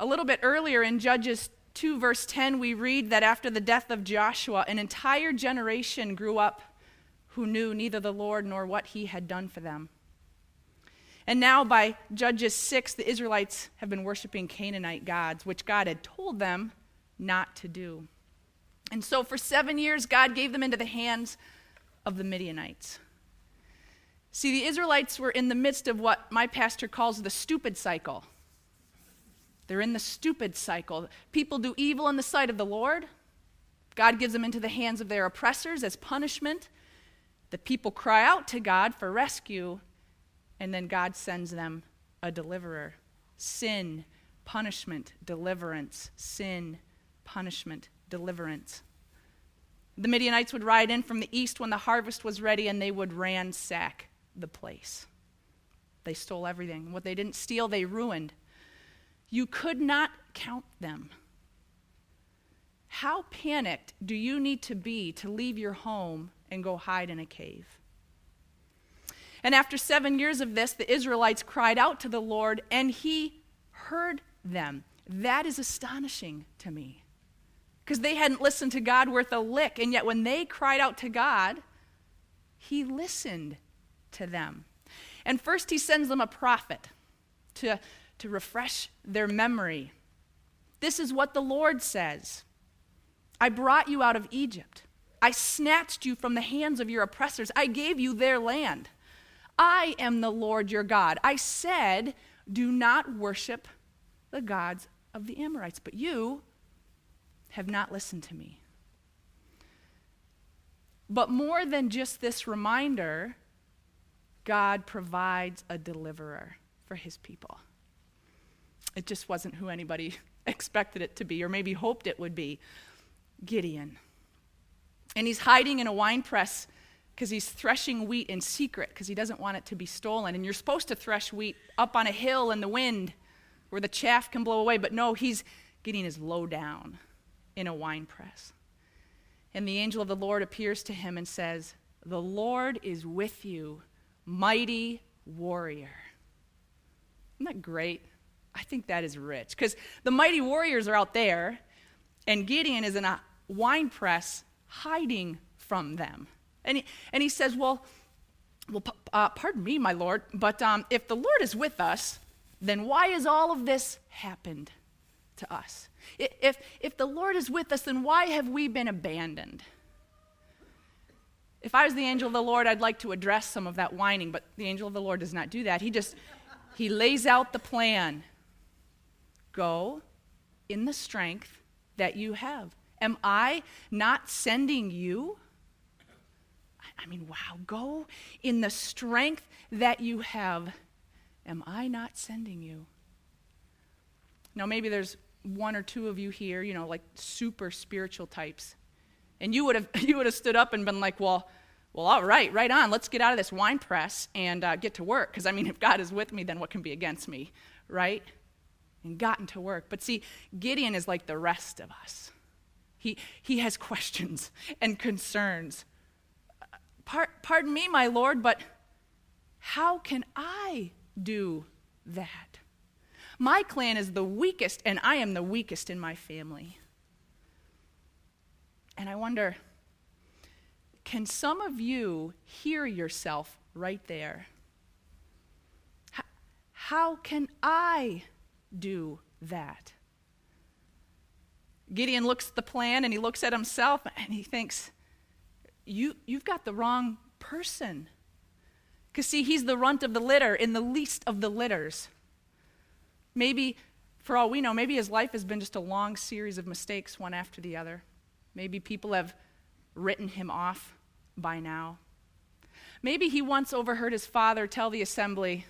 A little bit earlier in Judges 2, verse 10, we read that after the death of Joshua, an entire generation grew up who knew neither the Lord nor what he had done for them. And now, by Judges 6, the Israelites have been worshiping Canaanite gods, which God had told them not to do. And so, for seven years, God gave them into the hands of the Midianites. See, the Israelites were in the midst of what my pastor calls the stupid cycle. They're in the stupid cycle. People do evil in the sight of the Lord. God gives them into the hands of their oppressors as punishment. The people cry out to God for rescue, and then God sends them a deliverer. Sin, punishment, deliverance. Sin, punishment, deliverance. The Midianites would ride in from the east when the harvest was ready, and they would ransack the place. They stole everything. What they didn't steal, they ruined. You could not count them. How panicked do you need to be to leave your home and go hide in a cave? And after seven years of this, the Israelites cried out to the Lord, and he heard them. That is astonishing to me. Because they hadn't listened to God worth a lick, and yet when they cried out to God, he listened to them. And first, he sends them a prophet to, to refresh their memory. This is what the Lord says I brought you out of Egypt. I snatched you from the hands of your oppressors. I gave you their land. I am the Lord your God. I said, Do not worship the gods of the Amorites, but you have not listened to me. But more than just this reminder, God provides a deliverer for his people. It just wasn't who anybody expected it to be, or maybe hoped it would be Gideon. And he's hiding in a wine press because he's threshing wheat in secret because he doesn't want it to be stolen. And you're supposed to thresh wheat up on a hill in the wind where the chaff can blow away. But no, he's getting his low down in a wine press. And the angel of the Lord appears to him and says, The Lord is with you, mighty warrior. Isn't that great? I think that is rich because the mighty warriors are out there, and Gideon is in a wine press hiding from them. And he, and he says, Well, well uh, pardon me, my Lord, but um, if the Lord is with us, then why has all of this happened to us? If, if the Lord is with us, then why have we been abandoned? If I was the angel of the Lord, I'd like to address some of that whining, but the angel of the Lord does not do that. He just he lays out the plan. Go in the strength that you have. Am I not sending you? I mean, wow, go in the strength that you have. Am I not sending you? Now, maybe there's one or two of you here, you know, like super spiritual types. And you would have you would have stood up and been like, well, well, all right, right on. Let's get out of this wine press and uh, get to work. Because I mean, if God is with me, then what can be against me, right? And gotten to work. But see, Gideon is like the rest of us. He he has questions and concerns. pardon me, my Lord, but how can I do that? My clan is the weakest, and I am the weakest in my family. And I wonder can some of you hear yourself right there? How can I do that? Gideon looks at the plan and he looks at himself and he thinks, you, You've got the wrong person. Because, see, he's the runt of the litter in the least of the litters. Maybe, for all we know, maybe his life has been just a long series of mistakes, one after the other. Maybe people have written him off by now. Maybe he once overheard his father tell the assembly,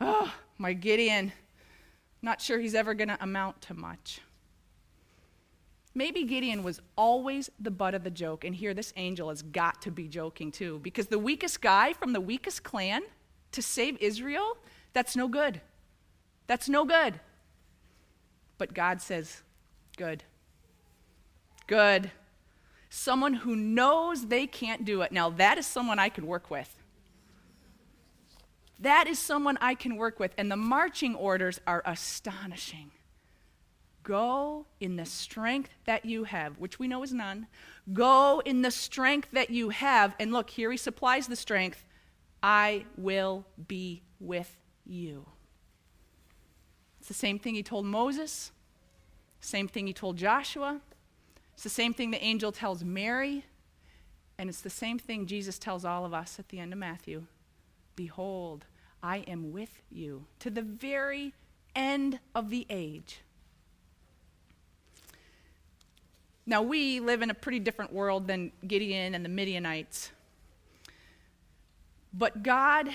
Oh, my Gideon, not sure he's ever going to amount to much. Maybe Gideon was always the butt of the joke, and here this angel has got to be joking too, because the weakest guy from the weakest clan to save Israel, that's no good. That's no good. But God says, Good. Good. Someone who knows they can't do it. Now, that is someone I could work with. That is someone I can work with. And the marching orders are astonishing. Go in the strength that you have, which we know is none. Go in the strength that you have. And look, here he supplies the strength. I will be with you. It's the same thing he told Moses, same thing he told Joshua. It's the same thing the angel tells Mary. And it's the same thing Jesus tells all of us at the end of Matthew Behold, I am with you to the very end of the age. Now, we live in a pretty different world than Gideon and the Midianites. But God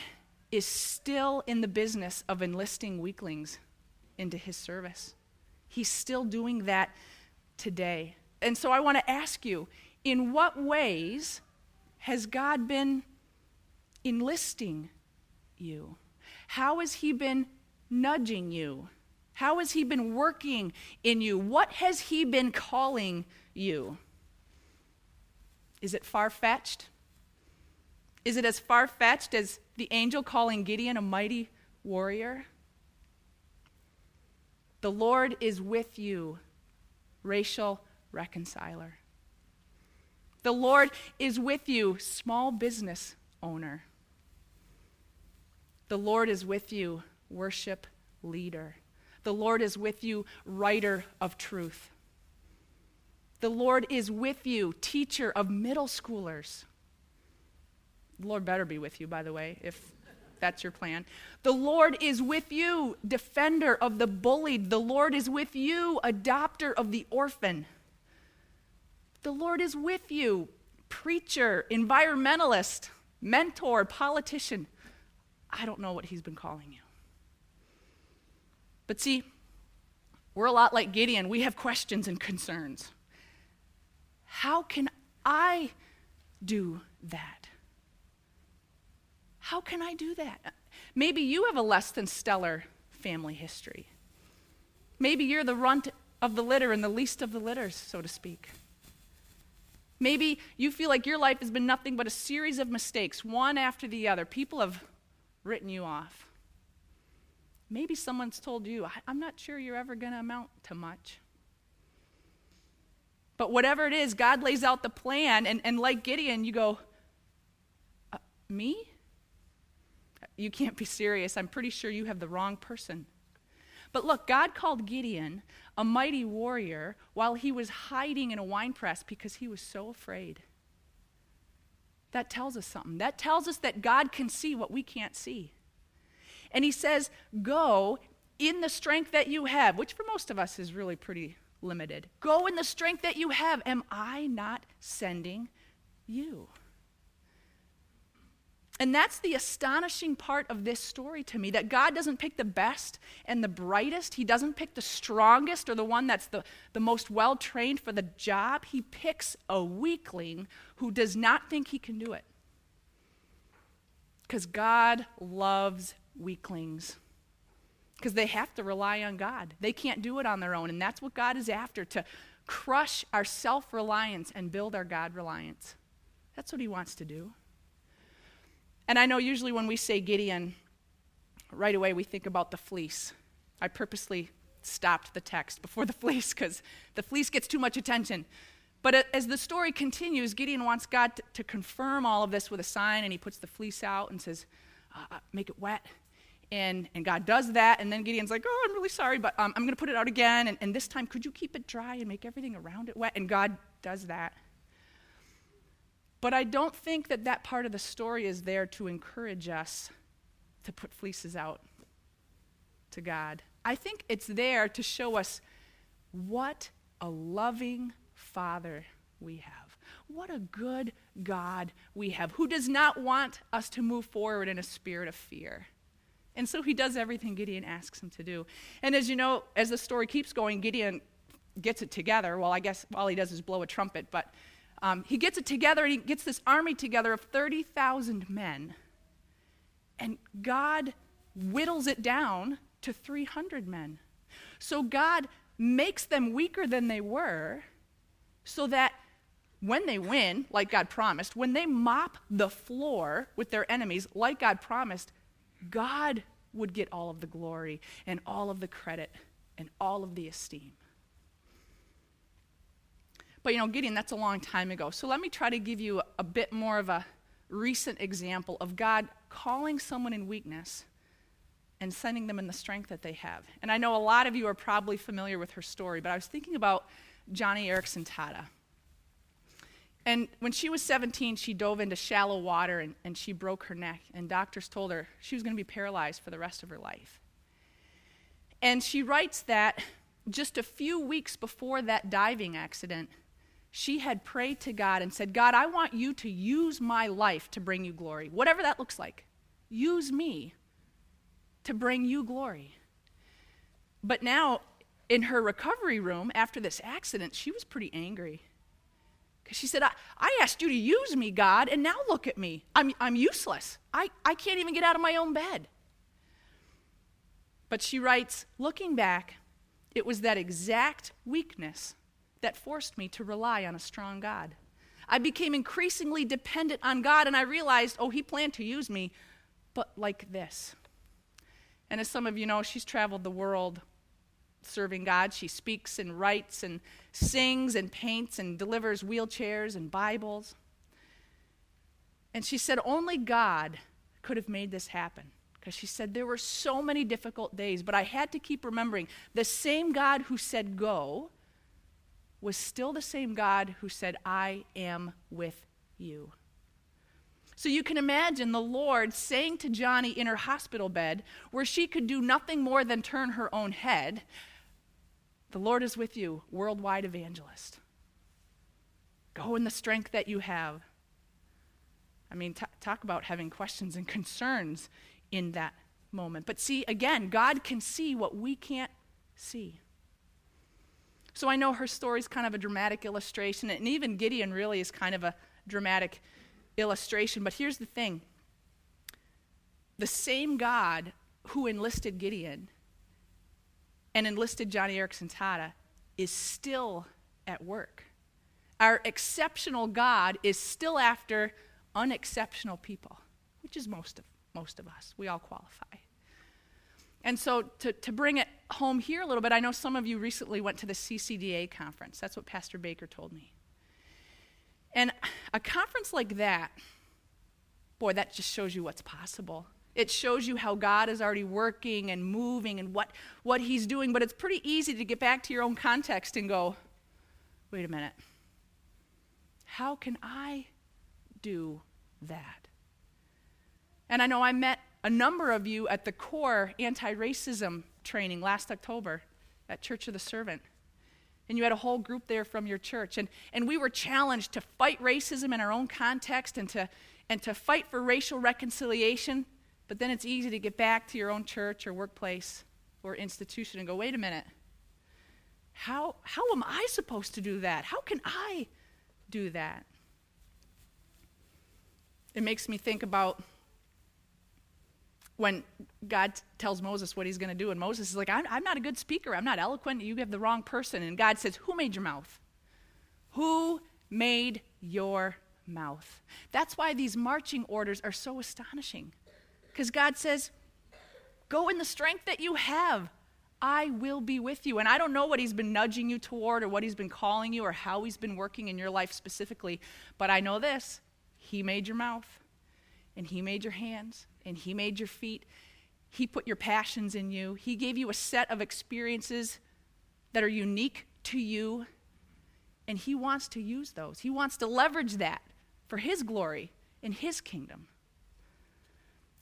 is still in the business of enlisting weaklings into his service. He's still doing that today. And so I want to ask you in what ways has God been enlisting you? How has He been nudging you? How has He been working in you? What has He been calling you? Is it far fetched? Is it as far fetched as the angel calling Gideon a mighty warrior? The Lord is with you, racial reconciler. The Lord is with you, small business owner. The Lord is with you, worship leader. The Lord is with you, writer of truth. The Lord is with you, teacher of middle schoolers. The Lord better be with you, by the way, if that's your plan. The Lord is with you, defender of the bullied. The Lord is with you, adopter of the orphan. The Lord is with you, preacher, environmentalist, mentor, politician. I don't know what he's been calling you. But see, we're a lot like Gideon. We have questions and concerns. How can I do that? How can I do that? Maybe you have a less than stellar family history. Maybe you're the runt of the litter and the least of the litters, so to speak. Maybe you feel like your life has been nothing but a series of mistakes, one after the other. People have written you off. Maybe someone's told you, I'm not sure you're ever going to amount to much. But whatever it is, God lays out the plan, and, and like Gideon, you go, uh, Me? You can't be serious. I'm pretty sure you have the wrong person. But look, God called Gideon a mighty warrior while he was hiding in a wine press because he was so afraid. That tells us something. That tells us that God can see what we can't see. And he says, Go in the strength that you have, which for most of us is really pretty limited. Go in the strength that you have. Am I not sending you? And that's the astonishing part of this story to me that God doesn't pick the best and the brightest. He doesn't pick the strongest or the one that's the, the most well trained for the job. He picks a weakling who does not think he can do it. Because God loves weaklings. Because they have to rely on God. They can't do it on their own. And that's what God is after to crush our self reliance and build our God reliance. That's what He wants to do. And I know usually when we say Gideon, right away we think about the fleece. I purposely stopped the text before the fleece because the fleece gets too much attention. But as the story continues, Gideon wants God to, to, confirm all of this with a sign, and he puts the fleece out and says, uh, uh Make it wet. And, and God does that, and then Gideon's like, Oh, I'm really sorry, but um, I'm going to put it out again. And, and this time, could you keep it dry and make everything around it wet? And God does that. But I don't think that that part of the story is there to encourage us to put fleeces out to God. I think it's there to show us what a loving Father we have. What a good God we have, who does not want us to move forward in a spirit of fear. And so he does everything Gideon asks him to do. And as you know, as the story keeps going, Gideon gets it together. Well, I guess all he does is blow a trumpet, but um, he gets it together and he gets this army together of 30,000 men. And God whittles it down to 300 men. So God makes them weaker than they were so that when they win, like God promised, when they mop the floor with their enemies, like God promised, God would get all of the glory and all of the credit and all of the esteem. But you know, Gideon, that's a long time ago. So let me try to give you a bit more of a recent example of God calling someone in weakness and sending them in the strength that they have. And I know a lot of you are probably familiar with her story, but I was thinking about Joni Eareckson Tada. And when she was 17, she dove into shallow water and, and she broke her neck. And doctors told her she was going to be paralyzed for the rest of her life. And she writes that just a few weeks before that diving accident, she had prayed to God and said, God, I want you to use my life to bring you glory, whatever that looks like. Use me to bring you glory. But now, in her recovery room after this accident, she was pretty angry. Because she said, I, I asked you to use me, God, and now look at me. I'm, I'm useless. I, I can't even get out of my own bed. But she writes, looking back, it was that exact weakness that forced me to rely on a strong God. I became increasingly dependent on God, and I realized, oh, He planned to use me, but like this. And as some of you know, she's traveled the world serving God. She speaks and writes and sings and paints and delivers wheelchairs and Bibles. And she said, only God could have made this happen. Because she said, there were so many difficult days, but I had to keep remembering the same God who said, go, was still the same God who said, I am with you. So you can imagine the Lord saying to Joni in her hospital bed, where she could do nothing more than turn her own head, The Lord is with you, worldwide evangelist. Go in the strength that you have. I mean, t- talk about having questions and concerns in that moment. But see, again, God can see what we can't see. So I know her story is kind of a dramatic illustration, and even Gideon really is kind of a dramatic illustration. But here's the thing the same God who enlisted Gideon and enlisted Joni Eareckson Tada is still at work. Our exceptional God is still after unexceptional people, which is most of, most of us. We all qualify. And so, to, to bring it home here a little bit, I know some of you recently went to the CCDA conference. That's what Pastor Baker told me. And a conference like that, boy, that just shows you what's possible. It shows you how God is already working and moving and what, what He's doing. But it's pretty easy to get back to your own context and go, wait a minute. How can I do that? And I know I met a number of you at the core anti racism training last October at Church of the Servant. And you had a whole group there from your church. And, and we were challenged to fight racism in our own context and to, and to fight for racial reconciliation. But then it's easy to get back to your own church or workplace or institution and go, wait a minute. How, how am I supposed to do that? How can I do that? It makes me think about when God tells Moses what he's going to do, and Moses is like, I'm, I'm, not a good speaker. I'm not eloquent. You have the wrong person. And God says, Who made your mouth? Who made your mouth? That's why these marching orders are so astonishing. Because God says, Go in the strength that you have. I will be with you. And I don't know what he's been nudging you toward or what he's been calling you or how he's been working in your life specifically, but I know this He made your mouth, and He made your hands, and He made your feet. He put your passions in you. He gave you a set of experiences that are unique to you, and He wants to use those. He wants to leverage that for His glory in His kingdom.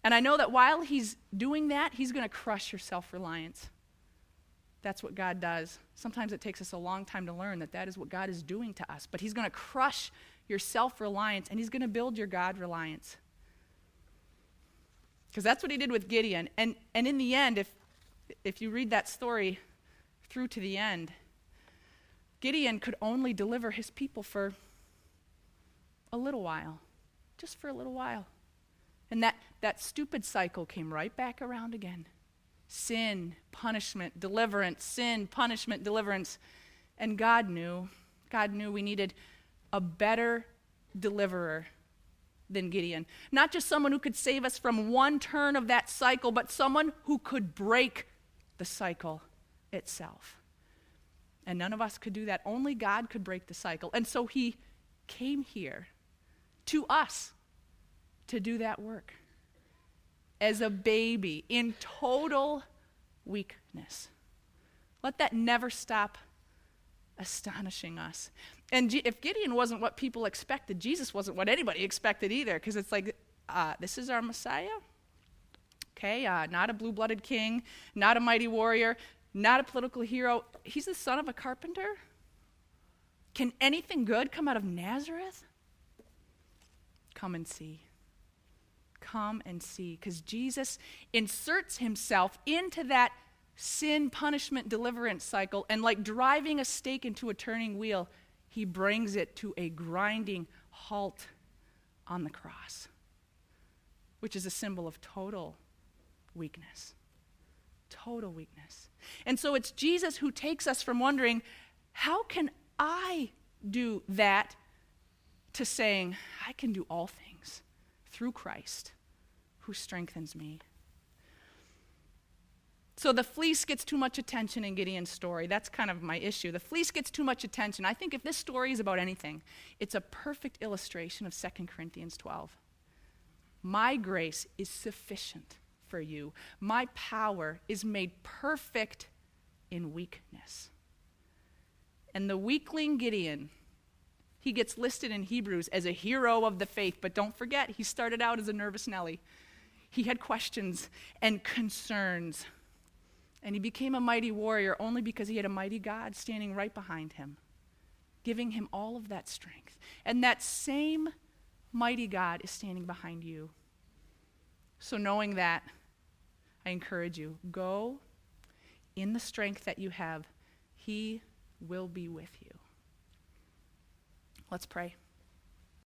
And I know that while He's doing that, He's going to crush your self reliance. That's what God does. Sometimes it takes us a long time to learn that that is what God is doing to us. But He's going to crush your self reliance and He's going to build your God reliance. Because that's what he did with Gideon. And, and in the end, if, if you read that story through to the end, Gideon could only deliver his people for a little while, just for a little while. And that, that stupid cycle came right back around again sin, punishment, deliverance, sin, punishment, deliverance. And God knew, God knew we needed a better deliverer than Gideon. Not just someone who could save us from one turn of that cycle, but someone who could break the cycle itself. And none of us could do that. Only God could break the cycle. And so he came here to us to do that work as a baby in total weakness. Let that never stop astonishing us. And G- if Gideon wasn't what people expected, Jesus wasn't what anybody expected either, because it's like, uh, this is our Messiah? Okay, uh, not a blue blooded king, not a mighty warrior, not a political hero. He's the son of a carpenter. Can anything good come out of Nazareth? Come and see. Come and see. Because Jesus inserts himself into that sin, punishment, deliverance cycle, and like driving a stake into a turning wheel, he brings it to a grinding halt on the cross, which is a symbol of total weakness. Total weakness. And so it's Jesus who takes us from wondering, how can I do that, to saying, I can do all things through Christ who strengthens me. So the fleece gets too much attention in Gideon's story. That's kind of my issue. The fleece gets too much attention. I think if this story is about anything, it's a perfect illustration of 2 Corinthians 12. My grace is sufficient for you. My power is made perfect in weakness. And the weakling Gideon, he gets listed in Hebrews as a hero of the faith, but don't forget, he started out as a nervous Nelly. He had questions and concerns and he became a mighty warrior only because he had a mighty God standing right behind him, giving him all of that strength. And that same mighty God is standing behind you. So, knowing that, I encourage you go in the strength that you have, He will be with you. Let's pray.